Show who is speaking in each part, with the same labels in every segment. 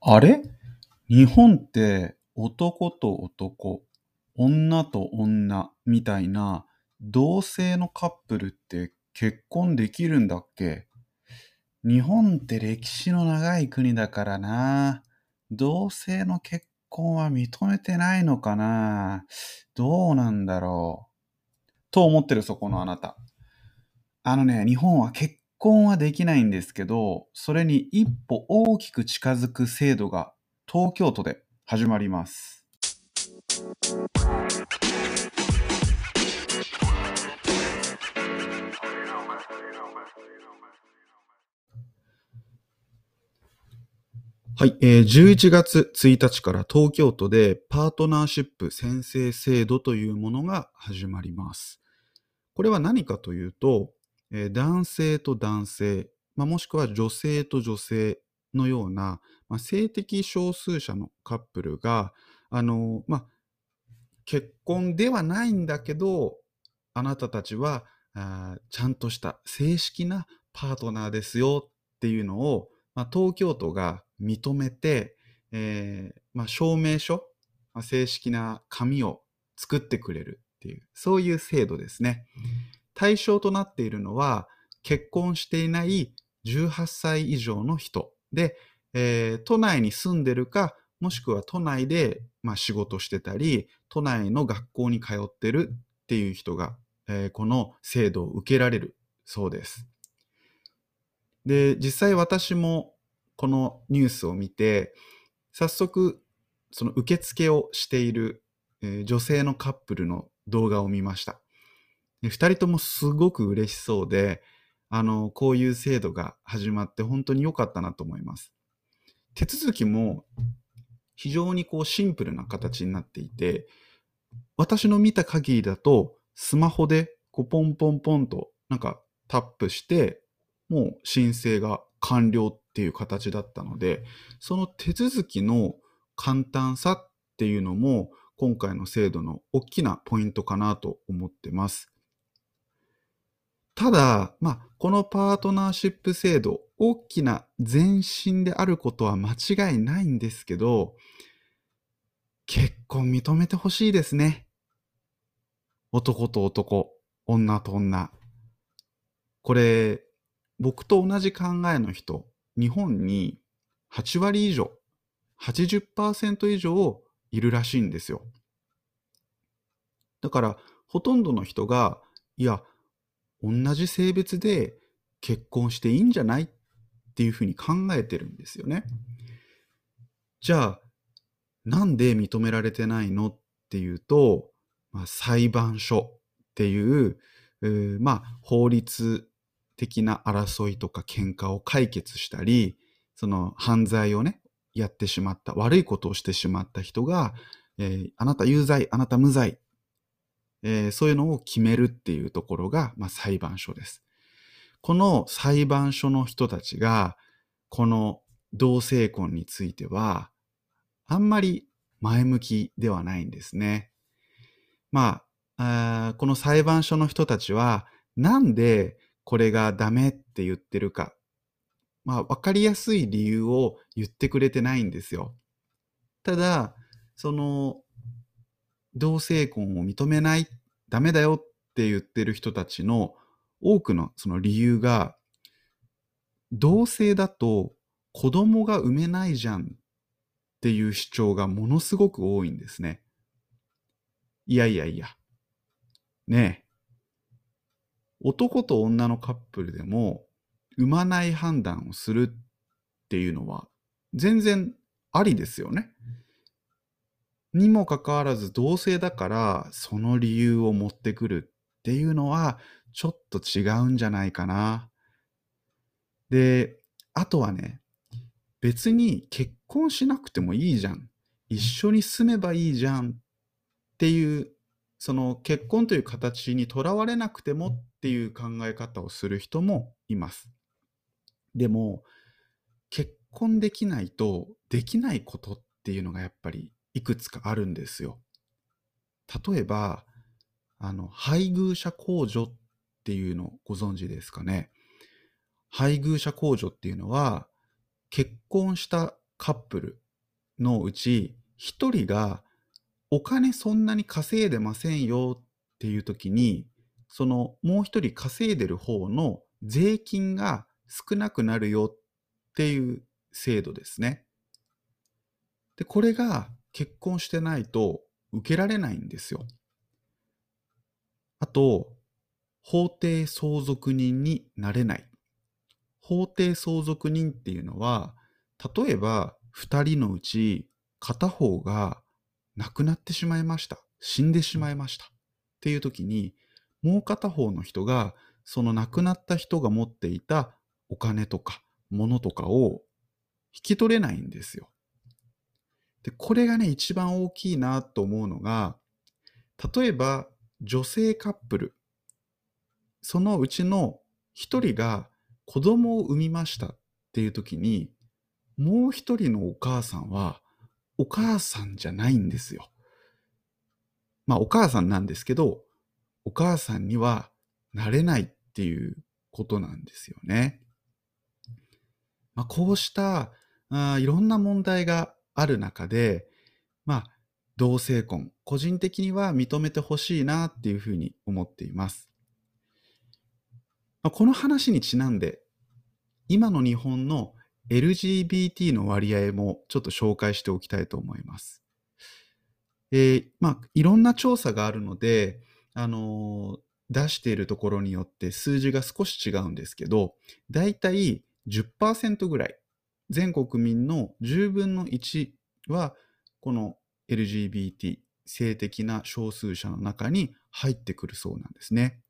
Speaker 1: あれ？日本って男と男、女と女みたいな同性のカップルって結婚できるんだっけ？日本って歴史の長い国だからな。同性の結婚は認めてないのかなどうなんだろう。と思ってるそこのあなた。あのね、日本は結婚はできないんですけど、それに一歩大きく近づく制度が東京都で始まります。はい、えー11月1日から東京都でパートナーシップ宣誓制度というものが始まります。これは何かというと、えー男性と男性、まあ、もしくは女性と女性のような、まあ、性的少数者のカップルが、あのまあ、結婚ではないんだけど、あなたたちはあちゃんとした正式なパートナーですよっていうのを、まあ、東京都が認めて、えーまあ、証明書、まあ、正式な紙を作ってくれるっていう、そういう制度ですね。対象となっているのは、結婚していない18歳以上の人で、えー都内に住んでるか、もしくは都内で、まあ、仕事してたり、都内の学校に通ってるっていう人が、えーこの制度を受けられるそうです。で、実際私もこのニュースを見て、早速、その受付をしている、えー女性のカップルの動画を見ました。で二人ともすごく嬉しそうで、あの、こういう制度が始まって本当に良かったなと思います。手続きも非常にこうシンプルな形になっていて、私の見た限りだと、スマホでこうポンポンポンとなんかタップして、もう申請が完了っていう形だったので、その手続きの簡単さっていうのも今回の制度の大きなポイントかなと思ってます。ただ、まあ、このパートナーシップ制度、大きな前進であることは間違いないんですけど、結婚認めてほしいですね。男と男、女と女。これ、僕と同じ考えの人、日本に8割以上、80%以上いるらしいんですよ。だから、ほとんどの人が、いや、同じ性別で結婚していいんじゃないっていうふうに考えてるんですよね。じゃあ、なんで認められてないのっていうと、まあ、裁判所っていう、うまあ、法律的な争いとか喧嘩を解決したり、その犯罪をね、やってしまった、悪いことをしてしまった人が、えーあなた有罪、あなた無罪、えーそういうのを決めるっていうところが、まあ、裁判所です。この裁判所の人たちが、この同性婚については、あんまり前向きではないんですね。まあ、あこの裁判所の人たちは、なんでこれがダメって言ってるか、まあ、わかりやすい理由を言ってくれてないんですよ。ただ、その、同性婚を認めない、ダメだよって言ってる人たちの多くのその理由が、同性だと子供が産めないじゃんっていう主張がものすごく多いんですね。いやいやいや。ねえ。男と女のカップルでも産まない判断をするっていうのは全然ありですよね。にもかかわらず同性だからその理由を持ってくるっていうのはちょっと違うんじゃないかな。で、あとはね、別に結婚しなくてもいいじゃん。一緒に住めばいいじゃんっていう、その結婚という形にとらわれなくてもっていう考え方をする人もいます。でも、結婚できないとできないことっていうのがやっぱりいくつかあるんですよ。例えば、あの、配偶者控除っていうのをご存知ですかね？配偶者控除っていうのは、結婚したカップルのうち1人がお金そんなに稼いでませんよっていう時にそのもう一人稼いでる方の税金が少なくなるよっていう制度ですね。で、これが結婚してないと受けられないんですよ。あと、法定相続人になれない。法定相続人っていうのは、例えば2人のうち片方が亡くなってしまいました。死んでしまいました。っていう時に、もう片方の人が、その亡くなった人が持っていたお金とか物とかを引き取れないんですよ。で、これがね、一番大きいなと思うのが、例えば女性カップル、そのうちの一人が子供を産みましたっていう時に、もう一人のお母さんはお母さんじゃないんですよ。まあお母さんなんですけど、お母さんにはなれないっていうことなんですよね。まあ、こうしたあいろんな問題がある中で、まあ、同性婚、個人的には認めてほしいなっていうふうに思っています。まあ、この話にちなんで、今の日本の LGBT の割合もちょっと紹介しておきたいと思います。えー、まあ、いろんな調査があるので、あのー、出しているところによって数字が少し違うんですけど、だいたい10%ぐらい、全国民の10分の1は、この LGBT、性的な少数者の中に入ってくるそうなんですね。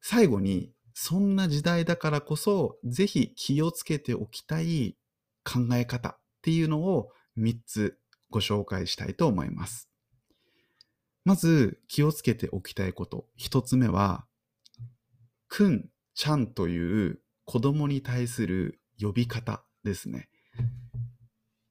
Speaker 1: 最後に、そんな時代だからこそ、ぜひ気をつけておきたい考え方っていうのを3つご紹介したいと思います。まず気をつけておきたいこと。1つ目は、くん、ちゃんという子供に対する呼び方ですね。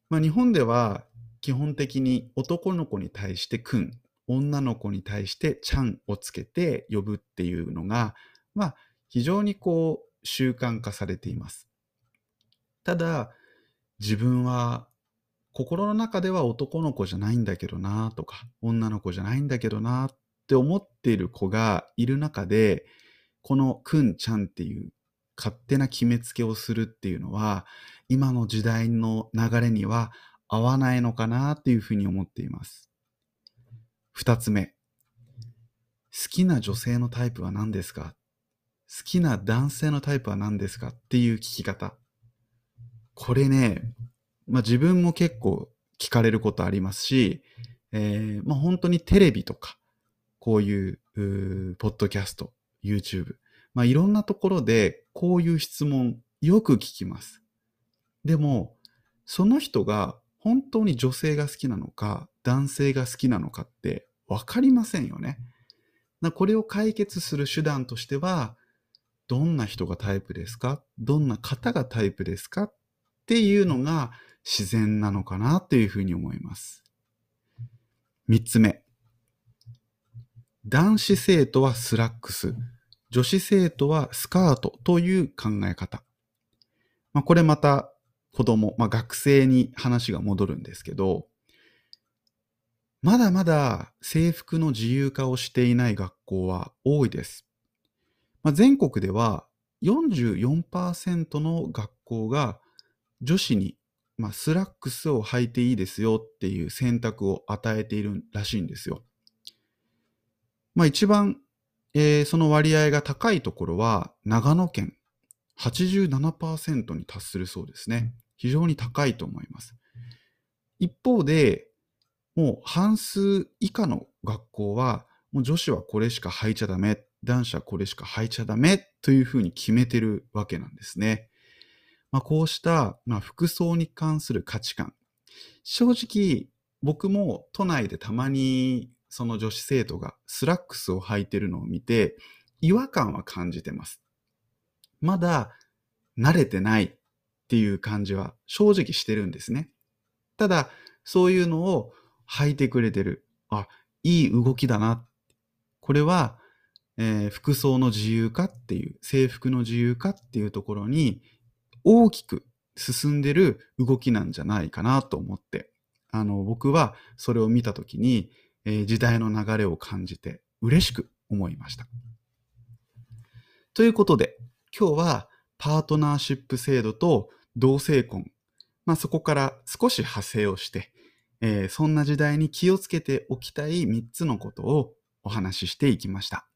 Speaker 1: まあ、日本では基本的に男の子に対してくん、女の子に対してちゃんをつけて呼ぶっていうのが、まあ、非常にこう習慣化されています。ただ、自分は心の中では男の子じゃないんだけどなとか、女の子じゃないんだけどなって思っている子がいる中で、このくんちゃんっていう勝手な決めつけをするっていうのは、今の時代の流れには合わないのかなっていうふうに思っています。二つ目。好きな女性のタイプは何ですか？好きな男性のタイプは何ですかっていう聞き方。これね、まあ自分も結構聞かれることありますし、えー、まあ本当にテレビとか、こういううポッドキャスト、YouTube、まあ、いろんなところでこういう質問よく聞きます。でも、その人が本当に女性が好きなのか、男性が好きなのかって分かりませんよね。これを解決する手段としては、どんな人がタイプですか？どんな方がタイプですか？っていうのが自然なのかなというふうに思います。三つ目。男子生徒はスラックス、女子生徒はスカートという考え方。まあ、これまた子供、まあ、学生に話が戻るんですけど、まだまだ制服の自由化をしていない学校は多いです。まあ、全国では44%の学校が女子に、まあ、スラックスを履いていいですよっていう選択を与えているらしいんですよ。まあ一番えー、その割合が高いところは長野県87%に達するそうですね。非常に高いと思います。一方で、もう半数以下の学校は、もう女子はこれしか履いちゃダメ、男子はこれしか履いちゃダメというふうに決めてるわけなんですね。まあ、こうした、まあ、服装に関する価値観。正直、僕も都内でたまにその女子生徒がスラックスを履いてるのを見て、違和感は感じてます。まだ慣れてないっていう感じは正直してるんですね。ただ、そういうのを履いてくれてる。あ、いい動きだな。これは、えー、服装の自由化っていう、制服の自由化っていうところに大きく進んでる動きなんじゃないかなと思って、あの、僕はそれを見たときに、えー、時代の流れを感じて嬉しく思いました。ということで、今日はパートナーシップ制度と同性婚、まあ、そこから少し派生をして、えー、そんな時代に気をつけておきたい3つのことをお話ししていきました。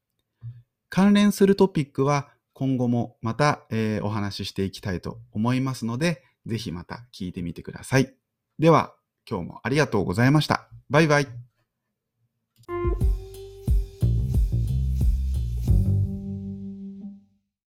Speaker 1: 関連するトピックは今後もまた、えー、お話ししていきたいと思いますので、ぜひまた聞いてみてください。では、今日もありがとうございました。バイバイ。Música